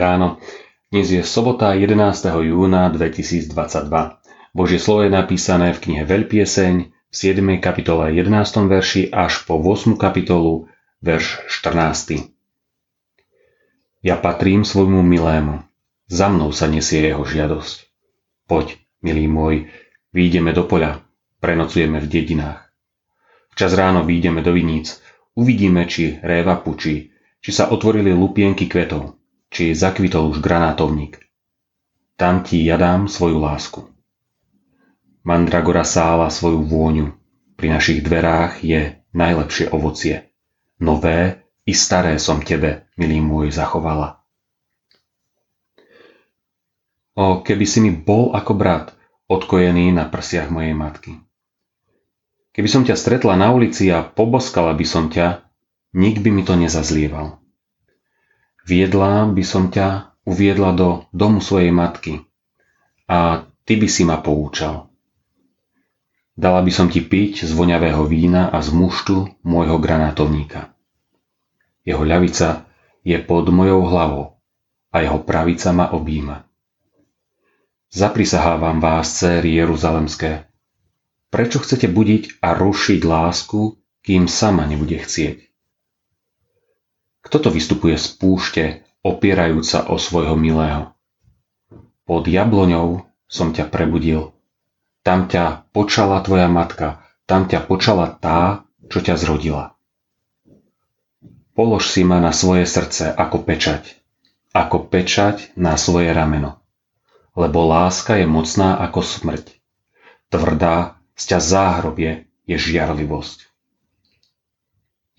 Dnes je sobota 11. júna 2022. Božie slovo je napísané v knihe Veľpieseň v 7. kapitole 11. verši až po 8. kapitolu verš 14. Ja patrím svojmu milému, za mnou sa nesie jeho žiadosť. Poď, milý môj, výjdeme do poľa, prenocujeme v dedinách. Včas ráno výjdeme do viníc, uvidíme, či réva pučí, či sa otvorili lupienky kvetov či zakvitol už granátovník. Tam ti ja dám svoju lásku. Mandragora sála svoju vôňu. Pri našich dverách je najlepšie ovocie. Nové i staré som tebe, milý môj, zachovala. O, keby si mi bol ako brat, odkojený na prsiach mojej matky. Keby som ťa stretla na ulici a poboskala by som ťa, nik by mi to nezazlieval. Viedla by som ťa, uviedla do domu svojej matky a ty by si ma poučal. Dala by som ti piť z voňavého vína a z muštu môjho granátovníka. Jeho ľavica je pod mojou hlavou a jeho pravica ma objíma. Zaprisahávam vás, céry Jeruzalemské, prečo chcete budiť a rušiť lásku, kým sama nebude chcieť? Kto to vystupuje z púšte, opierajúca o svojho milého? Pod jabloňou som ťa prebudil. Tam ťa počala tvoja matka, tam ťa počala tá, čo ťa zrodila. Polož si ma na svoje srdce ako pečať, ako pečať na svoje rameno. Lebo láska je mocná ako smrť. Tvrdá, z ťa záhrobie je žiarlivosť.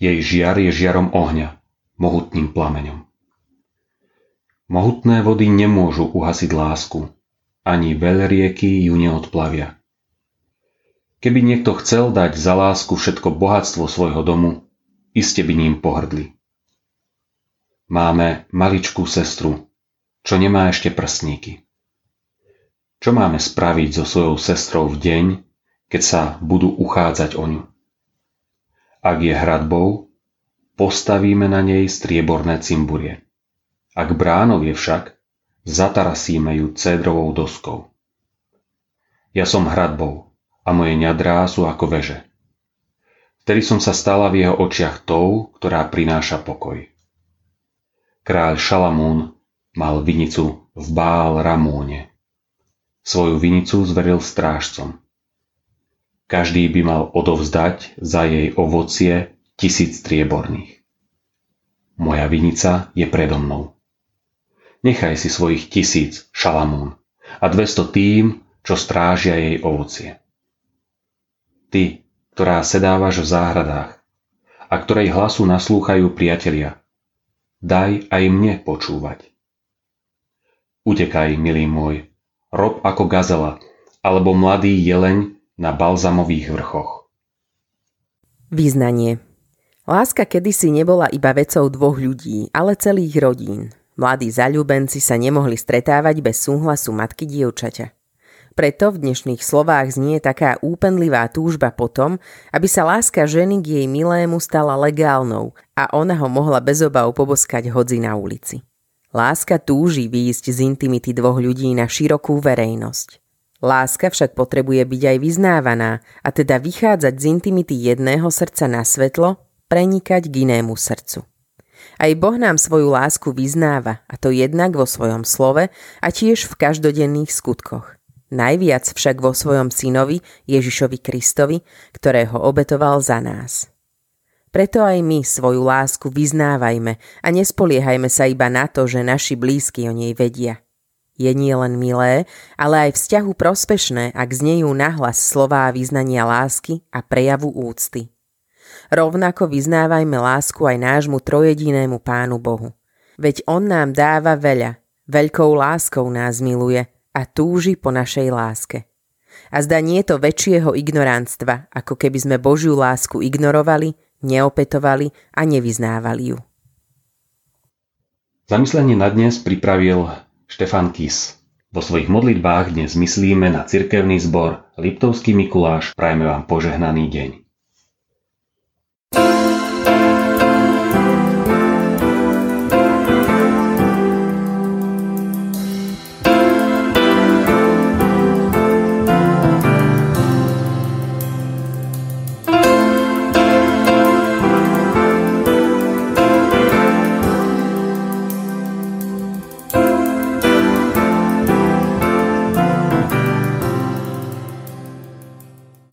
Jej žiar je žiarom ohňa, mohutným plameňom. Mohutné vody nemôžu uhasiť lásku, ani veľrieky ju neodplavia. Keby niekto chcel dať za lásku všetko bohatstvo svojho domu, iste by ním pohrdli. Máme maličkú sestru, čo nemá ešte prstníky. Čo máme spraviť so svojou sestrou v deň, keď sa budú uchádzať o ňu? Ak je hradbou, postavíme na nej strieborné cimburie. Ak bránov je však, zatarasíme ju cédrovou doskou. Ja som hradbou a moje ňadrá sú ako veže. Vtedy som sa stala v jeho očiach tou, ktorá prináša pokoj. Kráľ Šalamún mal vinicu v Bál Ramóne. Svoju vinicu zveril strážcom. Každý by mal odovzdať za jej ovocie tisíc strieborných. Moja vinica je predo mnou. Nechaj si svojich tisíc, šalamún, a dvesto tým, čo strážia jej ovocie. Ty, ktorá sedávaš v záhradách a ktorej hlasu naslúchajú priatelia, daj aj mne počúvať. Utekaj, milý môj, rob ako gazela, alebo mladý jeleň na balzamových vrchoch. Význanie Láska kedysi nebola iba vecou dvoch ľudí, ale celých rodín. Mladí zaľúbenci sa nemohli stretávať bez súhlasu matky dievčaťa. Preto v dnešných slovách znie taká úpenlivá túžba potom, aby sa láska ženy k jej milému stala legálnou a ona ho mohla bez obav poboskať hodzi na ulici. Láska túži výjsť z intimity dvoch ľudí na širokú verejnosť. Láska však potrebuje byť aj vyznávaná a teda vychádzať z intimity jedného srdca na svetlo prenikať k inému srdcu. Aj Boh nám svoju lásku vyznáva, a to jednak vo svojom slove a tiež v každodenných skutkoch. Najviac však vo svojom synovi Ježišovi Kristovi, ktorého obetoval za nás. Preto aj my svoju lásku vyznávajme a nespoliehajme sa iba na to, že naši blízky o nej vedia. Je nie len milé, ale aj vzťahu prospešné, ak znejú nahlas slová vyznania lásky a prejavu úcty. Rovnako vyznávajme lásku aj nášmu trojedinému Pánu Bohu. Veď On nám dáva veľa, veľkou láskou nás miluje a túži po našej láske. A zda nie to väčšieho ignorantstva, ako keby sme Božiu lásku ignorovali, neopetovali a nevyznávali ju. Zamyslenie na dnes pripravil Štefan Kis. Vo svojich modlitbách dnes myslíme na cirkevný zbor Liptovský Mikuláš. Prajme vám požehnaný deň.